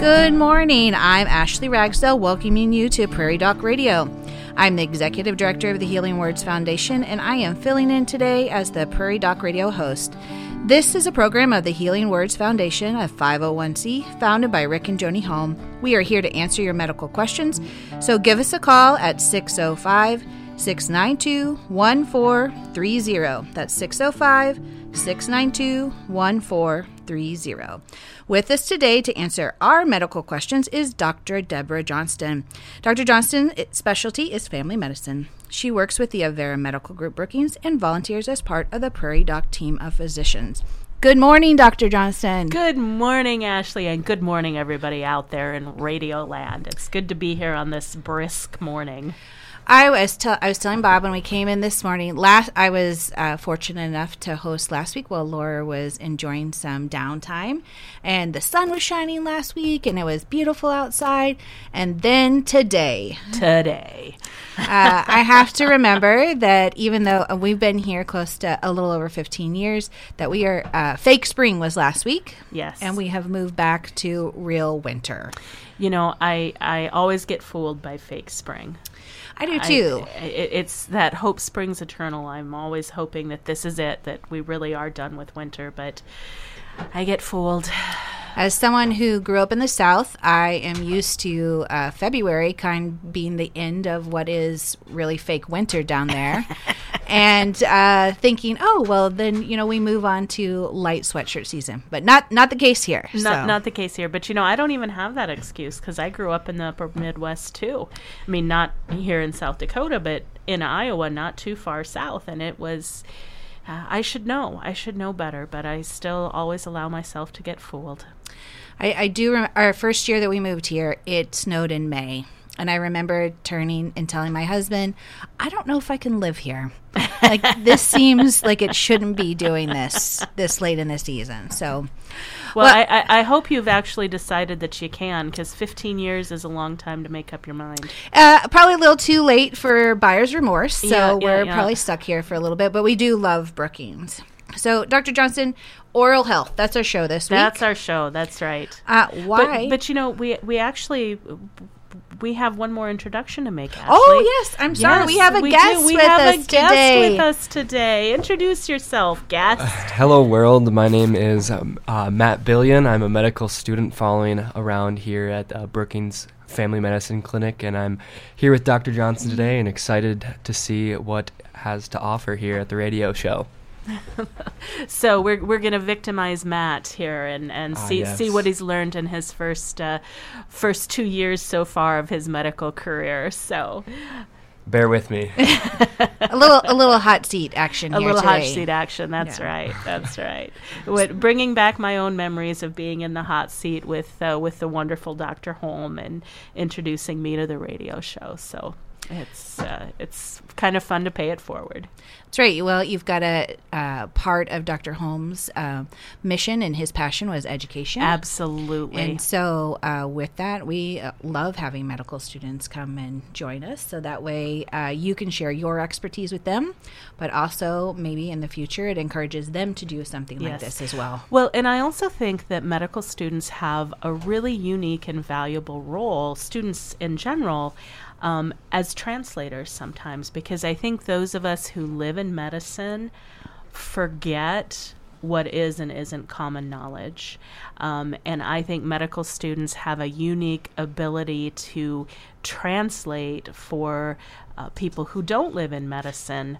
Good morning. I'm Ashley Ragsdale, welcoming you to Prairie Doc Radio. I'm the executive director of the Healing Words Foundation, and I am filling in today as the Prairie Doc Radio host. This is a program of the Healing Words Foundation, a 501c founded by Rick and Joni Holm. We are here to answer your medical questions, so give us a call at 605 692 1430. That's 605 692 1430. With us today to answer our medical questions is Dr. Deborah Johnston. Dr. Johnston's specialty is family medicine. She works with the Avera Medical Group Brookings and volunteers as part of the Prairie Doc team of physicians. Good morning, Dr. Johnston. Good morning, Ashley, and good morning, everybody out there in Radio Land. It's good to be here on this brisk morning. I was tell I was telling Bob when we came in this morning. Last I was uh, fortunate enough to host last week while Laura was enjoying some downtime, and the sun was shining last week, and it was beautiful outside. And then today, today, uh, I have to remember that even though we've been here close to a little over 15 years, that we are uh, fake spring was last week. Yes, and we have moved back to real winter. You know, I I always get fooled by fake spring. I do too. I, it, it's that hope springs eternal. I'm always hoping that this is it, that we really are done with winter, but I get fooled. As someone who grew up in the South, I am used to uh, February kind of being the end of what is really fake winter down there. and uh, thinking, oh, well, then, you know, we move on to light sweatshirt season. But not not the case here. Not, so. not the case here. But, you know, I don't even have that excuse because I grew up in the upper Midwest, too. I mean, not here in South Dakota, but in Iowa, not too far south. And it was uh, I should know. I should know better, but I still always allow myself to get fooled. I, I do. Rem- our first year that we moved here, it snowed in May. And I remember turning and telling my husband, I don't know if I can live here. like this seems like it shouldn't be doing this this late in the season. So, well, well I, I, hope you've actually decided that you can, because 15 years is a long time to make up your mind. Uh, probably a little too late for buyer's remorse, so yeah, yeah, we're yeah. probably stuck here for a little bit. But we do love Brookings. So, Dr. Johnston, oral health. That's our show this week. That's our show. That's right. Uh, why? But, but, you know, we we actually we have one more introduction to make. Ashley. Oh yes, I'm sorry. Yes, we have a we guest. Do. We with have us a today. with us today. Introduce yourself, guest. Uh, hello, world. My name is um, uh, Matt Billion. I'm a medical student following around here at uh, Brookings Family Medicine Clinic, and I'm here with Dr. Johnston today, and excited to see what has to offer here at the radio show. so we're we're gonna victimize Matt here and and ah, see yes. see what he's learned in his first uh, first two years so far of his medical career. So. Bear with me. a little, a little hot seat action. A little today. hot seat action. That's yeah. right. That's right. What, bringing back my own memories of being in the hot seat with uh, with the wonderful Dr. Holm and introducing me to the radio show. So it's uh, it's kind of fun to pay it forward. That's right. Well, you've got a uh, part of Dr. Holm's uh, mission and his passion was education. Absolutely. And so, uh, with that, we uh, love having medical students come and join us. So that way, uh, you can share your expertise with them, but also maybe in the future, it encourages them to do something yes. like this as well. Well, and I also think that medical students have a really unique and valuable role. Students in general um, as translators sometimes because I think those of us who live in medicine forget what is and isn't common knowledge. Um, and I think medical students have a unique ability to translate for uh, people who don't live in medicine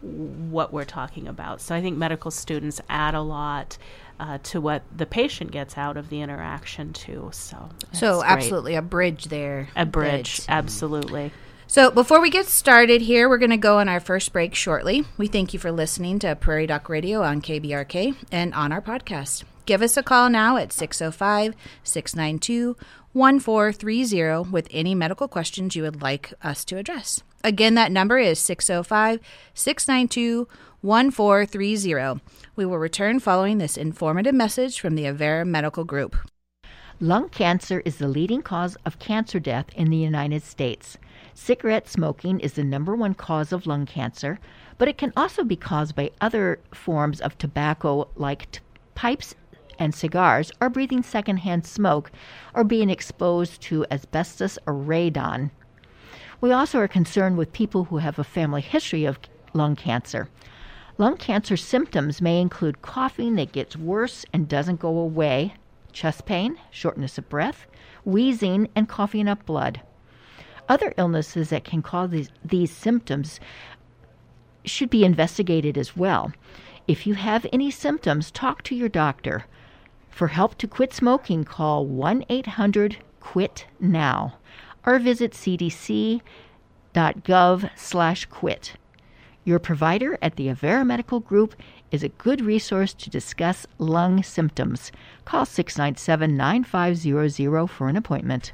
what we're talking about. So I think medical students add a lot uh, to what the patient gets out of the interaction too. So, so absolutely a bridge there. A bridge, absolutely. So before we get started here, we're going to go on our first break shortly. We thank you for listening to Prairie Doc Radio on KBRK and on our podcast. Give us a call now at 605 692 1430 with any medical questions you would like us to address. Again, that number is 605 692 1430. We will return following this informative message from the Avera Medical Group. Lung cancer is the leading cause of cancer death in the United States. Cigarette smoking is the number one cause of lung cancer, but it can also be caused by other forms of tobacco like t- pipes and cigars, or breathing secondhand smoke, or being exposed to asbestos or radon. We also are concerned with people who have a family history of lung cancer. Lung cancer symptoms may include coughing that gets worse and doesn't go away, chest pain, shortness of breath, wheezing, and coughing up blood. Other illnesses that can cause these, these symptoms should be investigated as well. If you have any symptoms, talk to your doctor. For help to quit smoking, call 1 800 QUIT NOW or visit cdc.gov slash quit. Your provider at the Avera Medical Group is a good resource to discuss lung symptoms. Call 697 9500 for an appointment.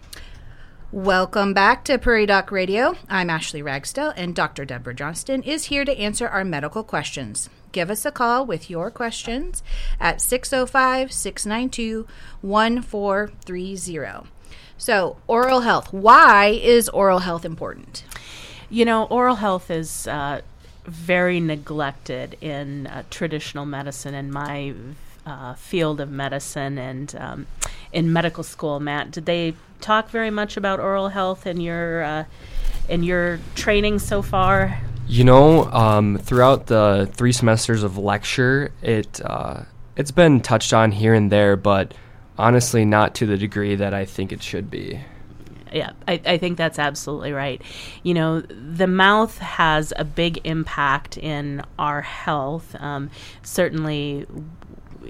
Welcome back to Prairie Doc Radio. I'm Ashley Ragsdale, and Dr. Deborah Johnston is here to answer our medical questions. Give us a call with your questions at 605 692 1430. So, oral health. Why is oral health important? You know, oral health is uh, very neglected in uh, traditional medicine in my uh, field of medicine and um, in medical school. Matt, did they talk very much about oral health in your uh, in your training so far? You know, um, throughout the three semesters of lecture, it uh, it's been touched on here and there, but honestly, not to the degree that I think it should be yeah, I, I think that's absolutely right. You know, the mouth has a big impact in our health. Um, certainly,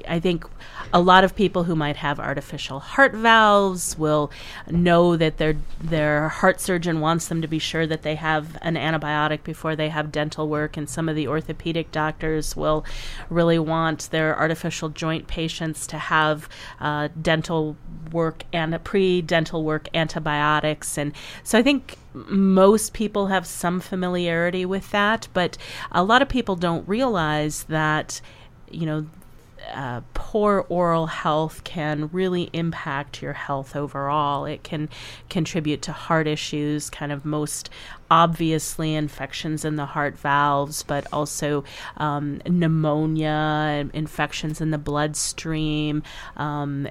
I think a lot of people who might have artificial heart valves will know that their their heart surgeon wants them to be sure that they have an antibiotic before they have dental work. And some of the orthopedic doctors will really want their artificial joint patients to have uh, dental work and pre-dental work antibiotics. And so I think most people have some familiarity with that but a lot of people don't realize that you know uh, poor oral health can really impact your health overall. It can contribute to heart issues, kind of most obviously infections in the heart valves, but also um, pneumonia, infections in the bloodstream. Um,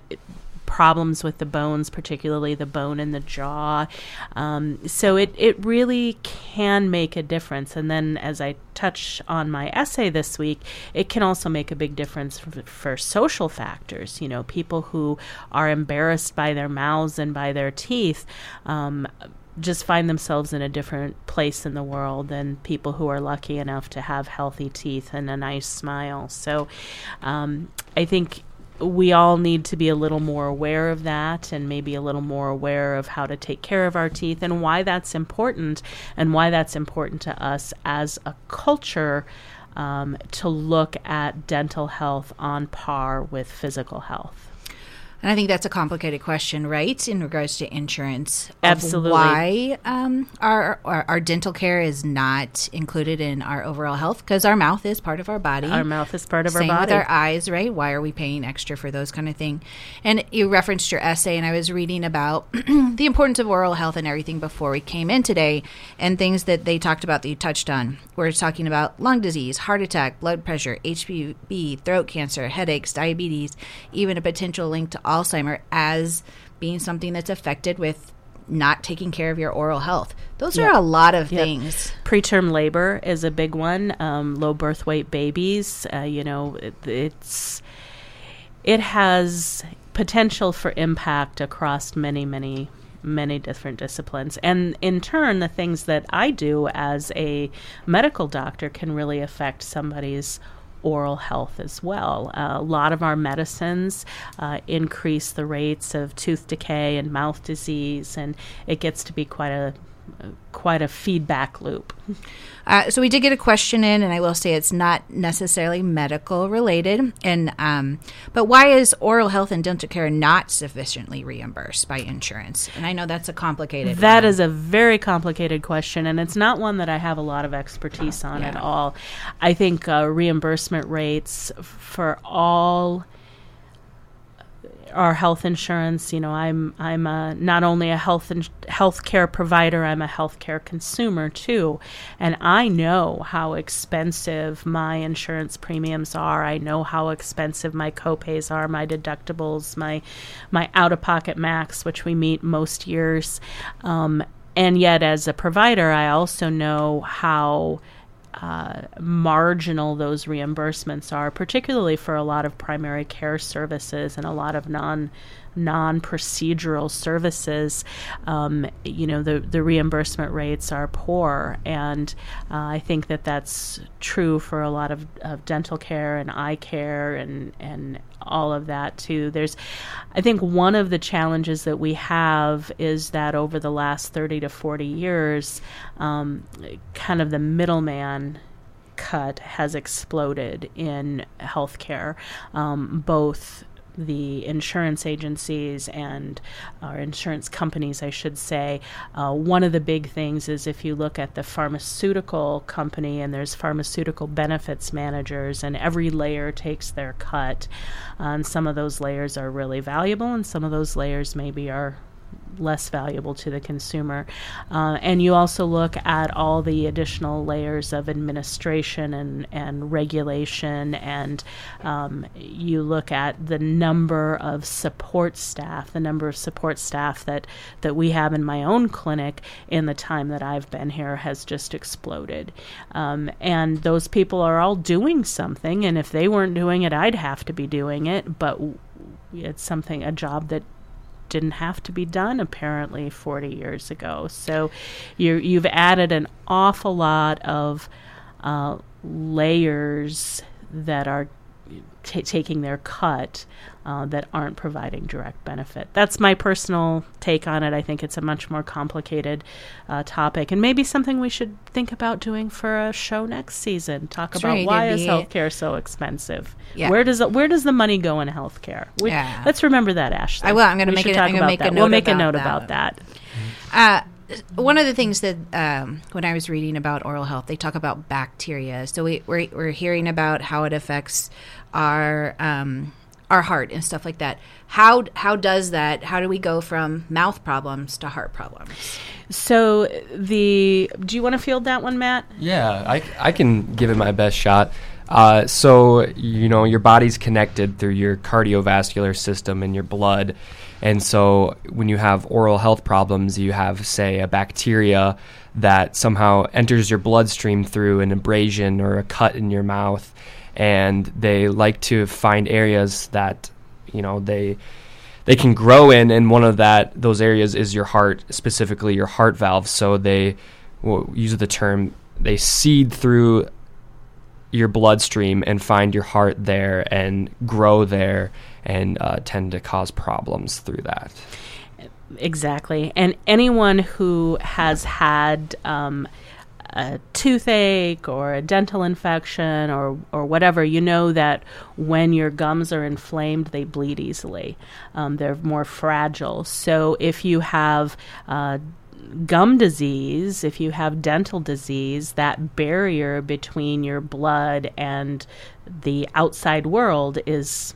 problems with the bones, particularly the bone in the jaw. Um, so it, it really can make a difference. And then, as I touch on my essay this week, it can also make a big difference for, for social factors. You know, people who are embarrassed by their mouths and by their teeth. Um, just find themselves in a different place in the world than people who are lucky enough to have healthy teeth and a nice smile. So um, I think we all need to be a little more aware of that and maybe a little more aware of how to take care of our teeth and why that's important and why that's important to us as a culture um, to look at dental health on par with physical health. And I think that's a complicated question, right, in regards to insurance. Absolutely. Why um, our, our, our dental care is not included in our overall health? Because our mouth is part of our body. Our mouth is part of Same our body. with our eyes, right? Why are we paying extra for those kind of thing? And you referenced your essay, and I was reading about the importance of oral health and everything before we came in today, and things that they talked about that you touched on. We're talking about lung disease, heart attack, blood pressure, HPV, throat cancer, headaches, diabetes, even a potential link to Alzheimer as being something that's affected with not taking care of your oral health. Those Yep. are a lot of Yep. things. Preterm labor is a big one. Um, low birth weight babies, uh, you know, it, it's it has potential for impact across many, many, many different disciplines, and in turn, the things that I do as a medical doctor can really affect somebody's oral health as well. Uh, a lot of our medicines uh, increase the rates of tooth decay and mouth disease, and it gets to be quite a quite a feedback loop. Uh, so we did get a question in, and I will say it's not necessarily medical related. And um, but why is oral health and dental care not sufficiently reimbursed by insurance? And I know that's a complicated. That one. is a very complicated question, and it's not one that I have a lot of expertise on at all. I think uh, reimbursement rates for all our health insurance. You know, I'm I'm a, not only a health and healthcare provider, I'm a healthcare consumer too, and I know how expensive my insurance premiums are. I know how expensive my copays are, my deductibles, my my out of pocket max, which we meet most years. Um, and yet, as a provider, I also know how uh, marginal those reimbursements are, particularly for a lot of primary care services and a lot of non non procedural services, um, you know, the, the reimbursement rates are poor. And uh, I think that that's true for a lot of, of dental care and eye care and, and all of that too. There's, I think one of the challenges that we have is that over the last 30 to 40 years, um, kind of the middleman cut has exploded in healthcare, um, both the insurance agencies and our insurance companies, I should say. Uh, one of the big things is if you look at the pharmaceutical company and there's pharmaceutical benefits managers, and every layer takes their cut. Uh, and some of those layers are really valuable, and some of those layers maybe are less valuable to the consumer. Uh, and you also look at all the additional layers of administration and, and regulation, and um, you look at the number of support staff, the number of support staff that, that we have in my own clinic in the time that I've been here has just exploded. Um, and those people are all doing something, and if they weren't doing it, I'd have to be doing it, but it's something, a job that didn't have to be done apparently 40 years ago. So you you've added an awful lot of uh, layers that are t- taking their cut uh, that aren't providing direct benefit. That's my personal take on it. I think it's a much more complicated uh, topic, and maybe something we should think about doing for a show next season. Talk That's about right, why is healthcare so expensive? Yeah. Where does it, where does the money go in healthcare? We, yeah. Let's remember that, Ashley. I will. I'm going to make, it, I'm gonna make a note. We'll make a note that. about that. Uh, one of the things that um, when I was reading about oral health, they talk about bacteria. So we, we're, we're hearing about how it affects our um, our heart and stuff like that. How how does that? How do we go from mouth problems to heart problems? So the do you want to field that one, Matt? Yeah, I I can give it my best shot. Uh, so you know your body's connected through your cardiovascular system and your blood, and so when you have oral health problems, you have say a bacteria that somehow enters your bloodstream through an abrasion or a cut in your mouth. And they like to find areas that you know they they can grow in. And one of that those areas is your heart specifically your heart valve. So they use the term they seed through your bloodstream and find your heart there and grow there and uh, tend to cause problems through that exactly and anyone who has had um, a toothache or a dental infection or, or whatever, you know that when your gums are inflamed, they bleed easily. Um, they're more fragile. So if you have uh, gum disease, if you have dental disease, that barrier between your blood and the outside world is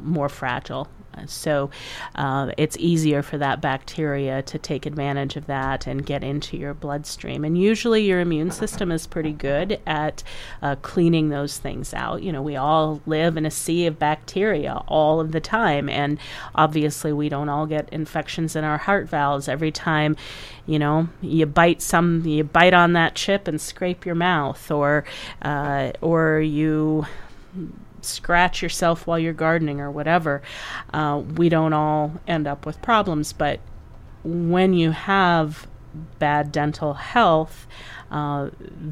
more fragile. So uh, it's easier for that bacteria to take advantage of that and get into your bloodstream. And usually your immune system is pretty good at uh, cleaning those things out. You know, we all live in a sea of bacteria all of the time. And obviously, we don't all get infections in our heart valves every time you know you bite some you bite on that chip and scrape your mouth or uh, or you scratch yourself while you're gardening or whatever, uh, we don't all end up with problems. But when you have bad dental health, uh,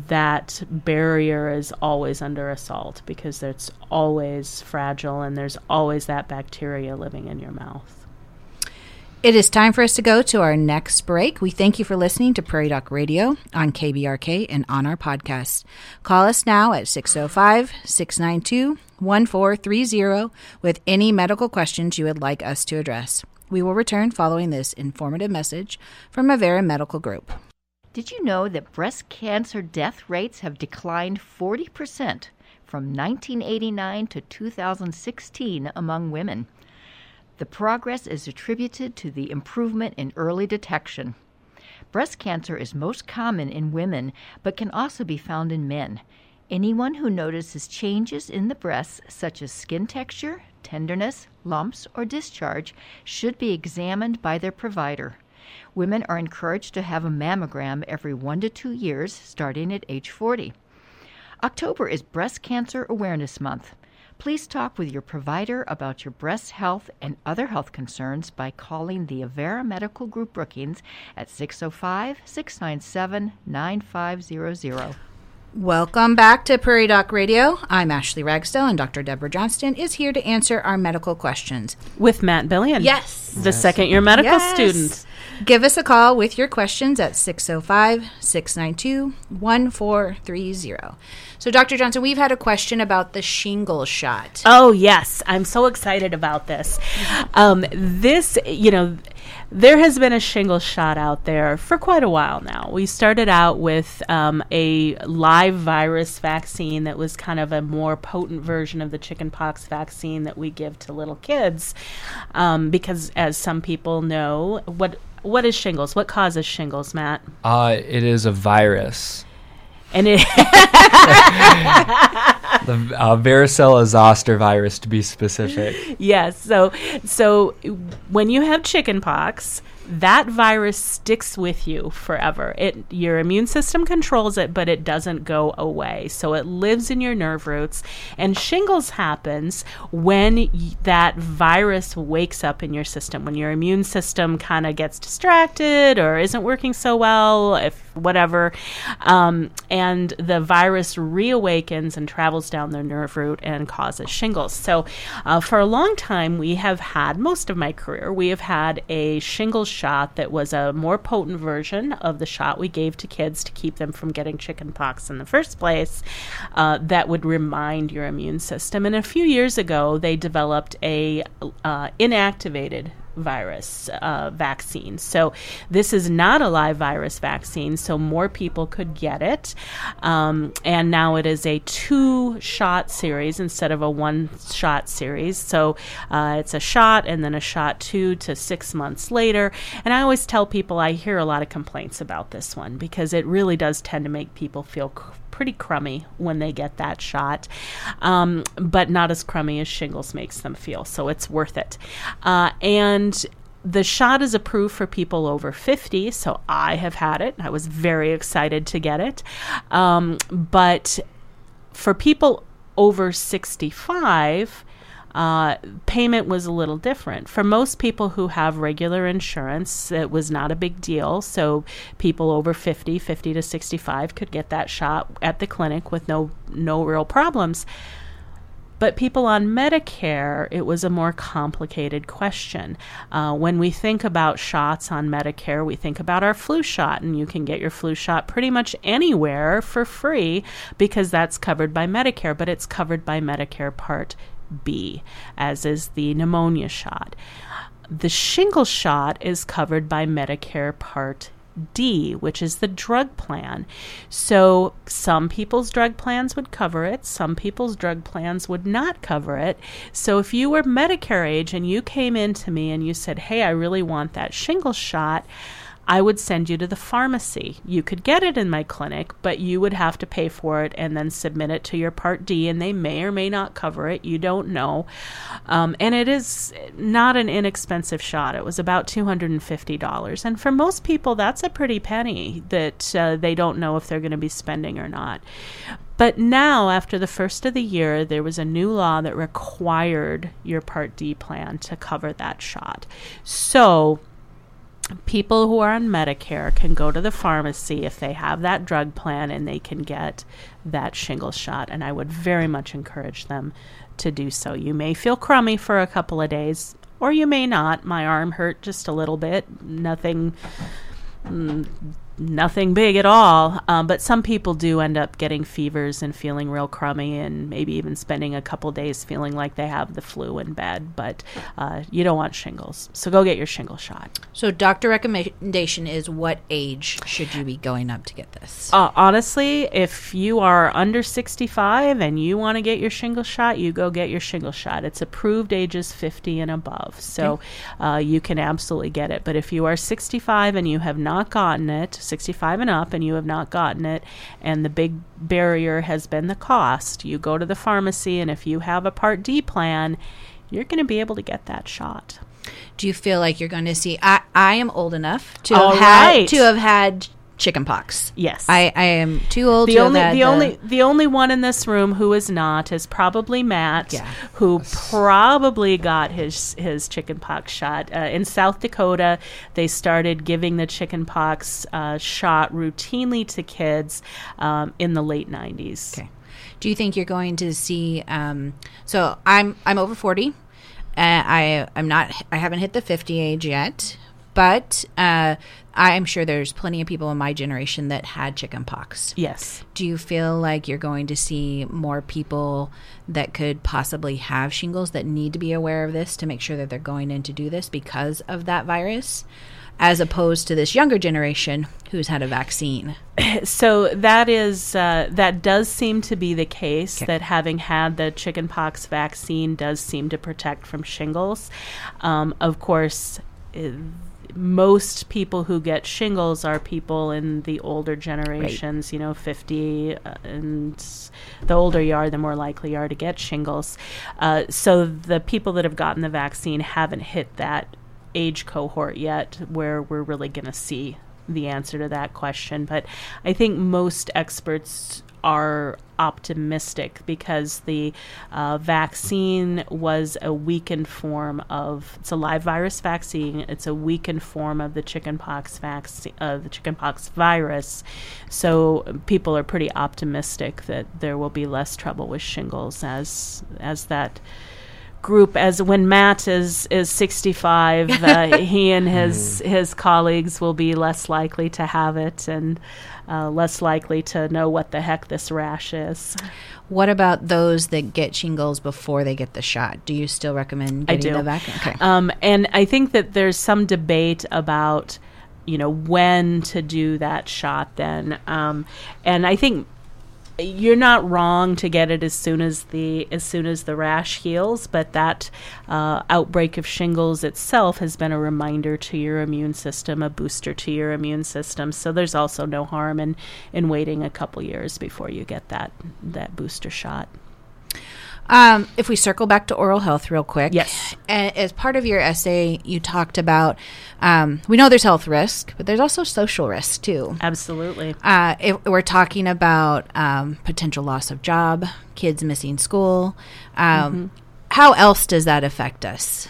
that barrier is always under assault because it's always fragile and there's always that bacteria living in your mouth. It is time for us to go to our next break. We thank you for listening to Prairie Doc Radio on KBRK and on our podcast. Call us now at 605 692 1430 with any medical questions you would like us to address. We will return following this informative message from Avera Medical Group. Did you know that breast cancer death rates have declined 40% from 1989 to 2016 among women? The progress is attributed to the improvement in early detection. Breast cancer is most common in women, but can also be found in men. Anyone who notices changes in the breasts, such as skin texture, tenderness, lumps, or discharge, should be examined by their provider. Women are encouraged to have a mammogram every one to two years, starting at age 40. October is Breast Cancer Awareness Month. Please talk with your provider about your breast health and other health concerns by calling the Avera Medical Group Brookings at 605 697 9500. Welcome back to Prairie Doc Radio. I'm Ashley Ragsdale, and Dr. Deborah Johnston is here to answer our medical questions. With Matt Billion. Yes. The second year medical Yes. student. Give us a call with your questions at 605 692 1430. So, Dr. Johnston, we've had a question about the shingle shot. Oh, yes. I'm so excited about this. Um, this, you know, there has been a shingle shot out there for quite a while now. We started out with um, a live virus vaccine that was kind of a more potent version of the chickenpox vaccine that we give to little kids, um, because as some people know, what what is shingles? What causes shingles, Matt? Uh, it is a virus. And it The uh, varicella zoster virus, to be specific. yes. So, so when you have chickenpox, that virus sticks with you forever. It your immune system controls it, but it doesn't go away. So it lives in your nerve roots. And shingles happens when y- that virus wakes up in your system. When your immune system kind of gets distracted or isn't working so well, if whatever, um, and the virus reawakens and travels down the nerve root and causes shingles. So, uh, for a long time, we have had most of my career, we have had a shingles shot that was a more potent version of the shot we gave to kids to keep them from getting chickenpox in the first place. Uh, that would remind your immune system. And a few years ago, they developed a uh, inactivated virus uh, vaccine. So this is not a live virus vaccine, so more people could get it. Um, and now it is a two shot series instead of a one shot series. So uh, it's a shot and then a shot two to six months later. And I always tell people I hear a lot of complaints about this one because it really does tend to make people feel pretty crummy when they get that shot, um, but not as crummy as shingles makes them feel. So it's worth it. Uh, and the shot is approved for people over 50, so I have had it. I was very excited to get it. Um, but for people over 65, uh, payment was a little different. For most people who have regular insurance, it was not a big deal. So people over 50, 50 to 65 could get that shot at the clinic with no no real problems. But people on Medicare, it was a more complicated question. Uh, when we think about shots on Medicare, we think about our flu shot, and you can get your flu shot pretty much anywhere for free because that's covered by Medicare, but it's covered by Medicare Part B, as is the pneumonia shot. The shingle shot is covered by Medicare Part D, which is the drug plan. So some people's drug plans would cover it, some people's drug plans would not cover it. So if you were Medicare age and you came in to me and you said, Hey, I really want that shingle shot. I would send you to the pharmacy. You could get it in my clinic, but you would have to pay for it and then submit it to your Part D, and they may or may not cover it. You don't know. Um, and it is not an inexpensive shot. It was about $250. And for most people, that's a pretty penny that uh, they don't know if they're going to be spending or not. But now, after the first of the year, there was a new law that required your Part D plan to cover that shot. So, people who are on Medicare can go to the pharmacy if they have that drug plan and they can get that shingle shot. And I would very much encourage them to do so. You may feel crummy for a couple of days, or you may not. My arm hurt just a little bit. Nothing mm, nothing big at all. Um, but some people do end up getting fevers and feeling real crummy, and maybe even spending a couple days feeling like they have the flu in bed. But uh, you don't want shingles, so go get your shingle shot. So, doctor recommendation is what age should you be going up to get this? Uh, honestly, if you are under 65 and you want to get your shingle shot, you go get your shingle shot. It's approved ages 50 and above, so uh, you can absolutely get it. But if you are 65 and you have not gotten it, 65 and up, and you have not gotten it, and the big barrier has been the cost, you go to the pharmacy, and if you have a Part D plan, you're going to be able to get that shot. Do you feel like you're going to see? I, I am old enough to All have had to have had chicken pox. Yes. I, I am too old the to only had the only the only one in this room who is not is probably Matt, Yeah. who probably got his his chickenpox shot uh, in South Dakota. They started giving the chickenpox uh, shot routinely to kids um, in the late nineties. Okay. Do you think you're going to see? Um, so I'm I'm over forty. Uh, I I'm not. I haven't hit the fifty age yet, but uh, I'm sure there's plenty of people in my generation that had chickenpox. Yes. Do you feel like you're going to see more people that could possibly have shingles that need to be aware of this to make sure that they're going in to do this because of that virus, as opposed to this younger generation who's had a vaccine? so that is uh, that does seem to be the case Okay. that having had the chickenpox vaccine does seem to protect from shingles. Um, of course. Most people who get shingles are people in the older generations, you know, 50, uh, and the older you are, the more likely you are to get shingles. Uh, so the people that have gotten the vaccine haven't hit that age cohort yet where we're really going to see the answer to that question. But I think most experts are optimistic because the uh, vaccine was a weakened form of it's a live virus vaccine. It's a weakened form of the chickenpox vaccine, uh, the chickenpox virus. So people are pretty optimistic that there will be less trouble with shingles as as that group as when Matt is is 65 uh, he and his his colleagues will be less likely to have it and uh, less likely to know what the heck this rash is. What about those that get shingles before they get the shot? Do you still recommend I getting do. the vaccine? Okay. Um, and I think that there's some debate about, you know, when to do that shot then. Um, and I think you're not wrong to get it as soon as the as soon as the rash heals, but that uh, outbreak of shingles itself has been a reminder to your immune system, a booster to your immune system. So there's also no harm in in waiting a couple years before you get that that booster shot. Um, if we circle back to oral health real quick. Yes. As part of your essay, you talked about um, we know there's health risk, but there's also social risk too. Absolutely. Uh, if we're talking about um, potential loss of job, kids missing school. Um, How else does that affect us?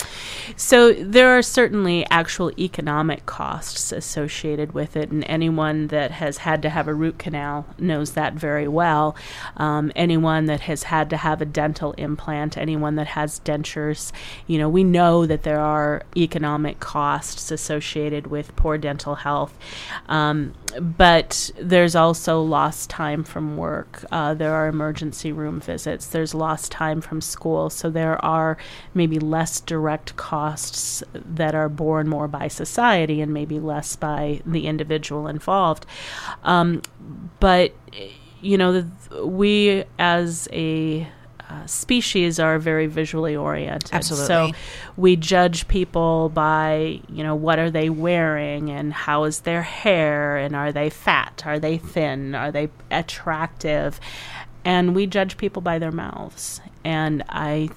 So there are certainly actual economic costs associated with it, and anyone that has had to have a root canal knows that very well. Um, anyone that has had to have a dental implant, anyone that has dentures, you know, we know that there are economic costs associated with poor dental health. Um, but there's also lost time from work. Uh, there are emergency room visits. There's lost time from school. So there are maybe less direct costs that are borne more by society and maybe less by the individual involved. Um, but, you know, the, we as a uh, species are very visually oriented. Absolutely. So we judge people by, you know, what are they wearing and how is their hair and are they fat? Are they thin? Are they attractive? And we judge people by their mouths. And I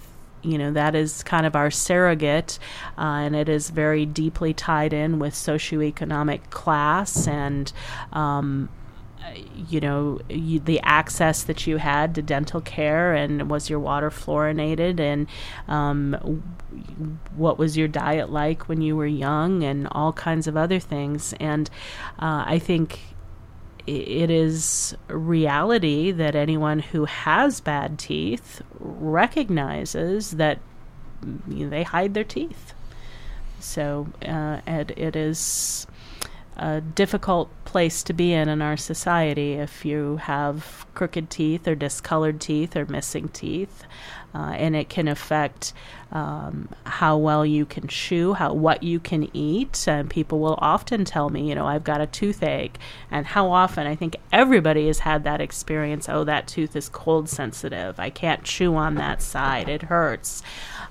you know that is kind of our surrogate uh, and it is very deeply tied in with socioeconomic class and um, you know you, the access that you had to dental care and was your water fluorinated and um, what was your diet like when you were young and all kinds of other things. And uh, i think it is reality that anyone who has bad teeth recognizes that you know, they hide their teeth. So uh, it is a difficult place to be in in our society if you have crooked teeth or discolored teeth or missing teeth. Uh, and it can affect um, how well you can chew, how what you can eat. And people will often tell me, you know, I've got a toothache, and how often I think everybody has had that experience. Oh, that tooth is cold sensitive. I can't chew on that side; it hurts.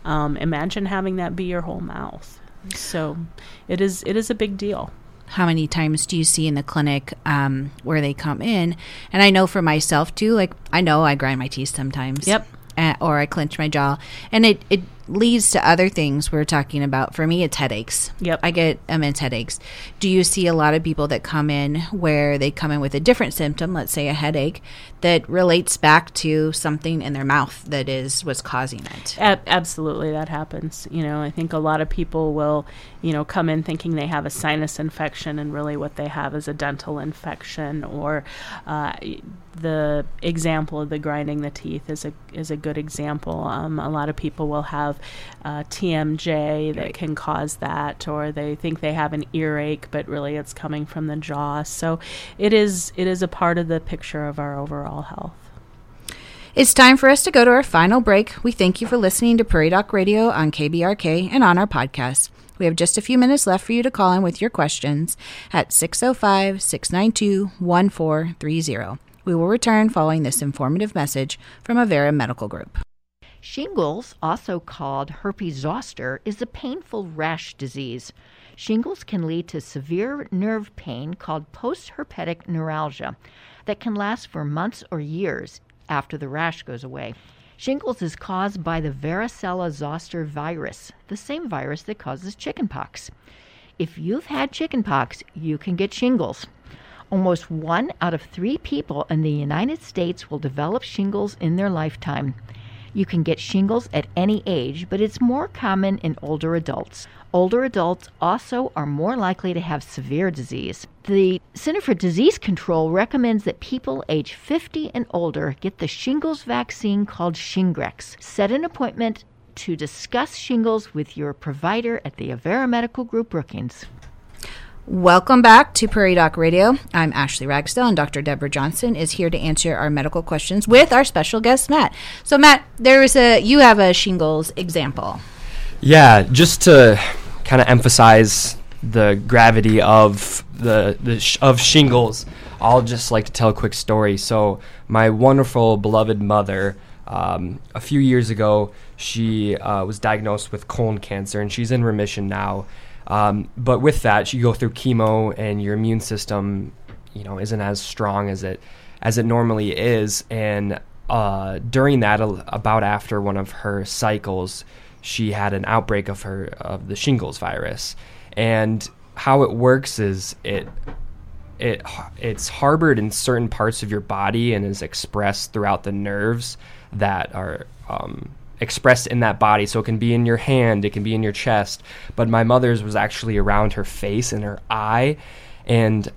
Um, imagine having that be your whole mouth. So, it is it is a big deal how many times do you see in the clinic um, where they come in? And I know for myself too, like I know I grind my teeth sometimes. Yep. Uh, or I clench my jaw, and it it leads to other things we're talking about. For me, it's headaches. Yep. I get immense headaches. Do you see a lot of people that come in where they come in with a different symptom, let's say a headache, that relates back to something in their mouth that is what's causing it? A- absolutely, that happens. You know, I think a lot of people will, you know, come in thinking they have a sinus infection, and really what they have is a dental infection. Or uh, the example of the grinding the teeth is a is a good example. Um, a lot of people will have uh, TMJ that right. can cause that, or they think they have an earache, but really it's coming from the jaw. So it is it is a part of the picture of our overall health. It's time for us to go to our final break. We thank you for listening to Prairie Doc Radio on KBRK and on our podcast. We have just a few minutes left for you to call in with your questions at 605 692 1430. We will return following this informative message from Avera Medical Group. Shingles, also called herpes zoster, is a painful rash disease. Shingles can lead to severe nerve pain called postherpetic neuralgia that can last for months or years after the rash goes away. Shingles is caused by the varicella zoster virus, the same virus that causes chickenpox. If you've had chickenpox, you can get shingles. Almost one out of three people in the United States will develop shingles in their lifetime. You can get shingles at any age, but it's more common in older adults. Older adults also are more likely to have severe disease. The Center for Disease Control recommends that people age 50 and older get the shingles vaccine called Shingrix. Set an appointment to discuss shingles with your provider at the Avera Medical Group Brookings. Welcome back to Prairie Doc Radio. I'm Ashley Ragsdale, and Dr. Deborah Johnston is here to answer our medical questions with our special guest, Matt. So, Matt, there is a you have a shingles example. Yeah, just to kind of emphasize the gravity of the, the sh- of shingles, I'll just like to tell a quick story. So, my wonderful beloved mother, um, a few years ago, she uh, was diagnosed with colon cancer, and she's in remission now um, but with that, you go through chemo, and your immune system, you know, isn't as strong as it as it normally is. And uh, during that, about after one of her cycles, she had an outbreak of her of the shingles virus. And how it works is it it it's harbored in certain parts of your body and is expressed throughout the nerves that are um, expressed in that body. So it can be in your hand, it can be in your chest. But my mother's was actually around her face and her eye. And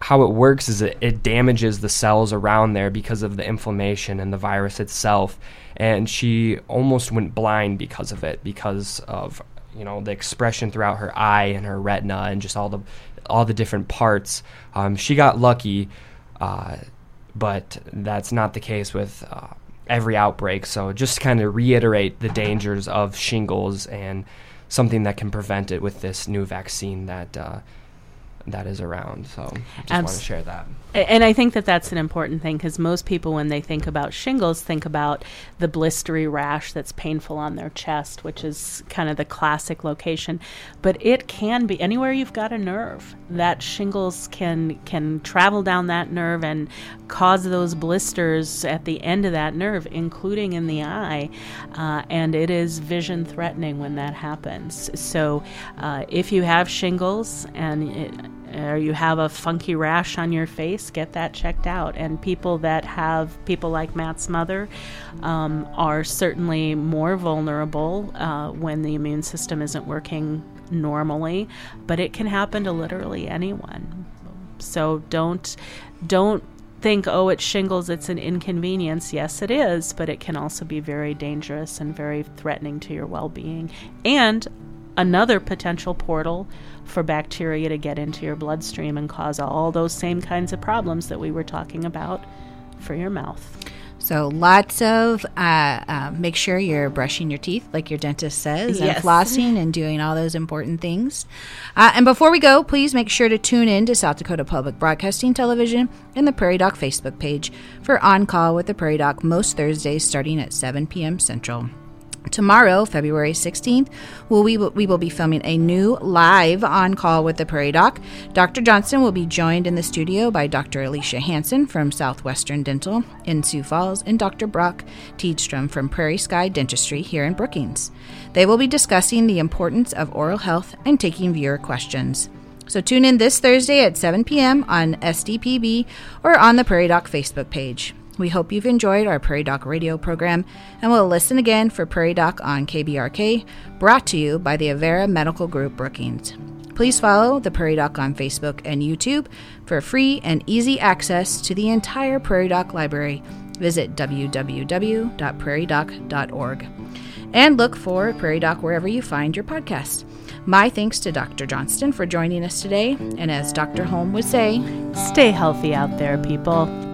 how it works is it, it damages the cells around there because of the inflammation and the virus itself. And she almost went blind because of it, because of you know the expression throughout her eye and her retina and just all the all the different parts. Um, she got lucky, uh, but that's not the case with uh, every outbreak. So just to kind of reiterate the dangers of shingles and something that can prevent it with this new vaccine that uh, that is around. So I just Abs- want to share that. And I think that that's an important thing because most people, when they think about shingles, think about the blistery rash that's painful on their chest, which is kind of the classic location. But it can be anywhere you've got a nerve. That shingles can can travel down that nerve and cause those blisters at the end of that nerve, including in the eye. Uh, and it is vision threatening when that happens. So uh, if you have shingles and it, or you have a funky rash on your face, get that checked out. And people that have people like Matt's mother um, are certainly more vulnerable uh, when the immune system isn't working normally, but it can happen to literally anyone. So don't don't think, oh, it's shingles, it's an inconvenience. Yes, it is, but it can also be very dangerous and very threatening to your well being. And another potential portal for bacteria to get into your bloodstream and cause all those same kinds of problems that we were talking about for your mouth. So lots of uh, uh, make sure you're brushing your teeth, like your dentist says, Yes. and flossing and doing all those important things. Uh, and before we go, please make sure to tune in to South Dakota Public Broadcasting Television and the Prairie Doc Facebook page for On Call with the Prairie Doc most Thursdays starting at 7 p.m. Central. Tomorrow, February 16th, will we, we will be filming a new live on call with the Prairie Doc. Dr. Johnston will be joined in the studio by Dr. Alicia Hansen from Southwestern Dental in Sioux Falls and Dr. Brock Tiedstrom from Prairie Sky Dentistry here in Brookings. They will be discussing the importance of oral health and taking viewer questions. So tune in this Thursday at 7 p.m. on SDPB or on the Prairie Doc Facebook page. We hope you've enjoyed our Prairie Doc radio program and will listen again for Prairie Doc on KBRK, brought to you by the Avera Medical Group Brookings. Please follow the Prairie Doc on Facebook and YouTube for free and easy access to the entire Prairie Doc library. Visit www.prairiedoc.org and look for Prairie Doc wherever you find your podcast. My thanks to Dr. Johnston for joining us today, and as Dr. Holm would say, Stay healthy out there, people.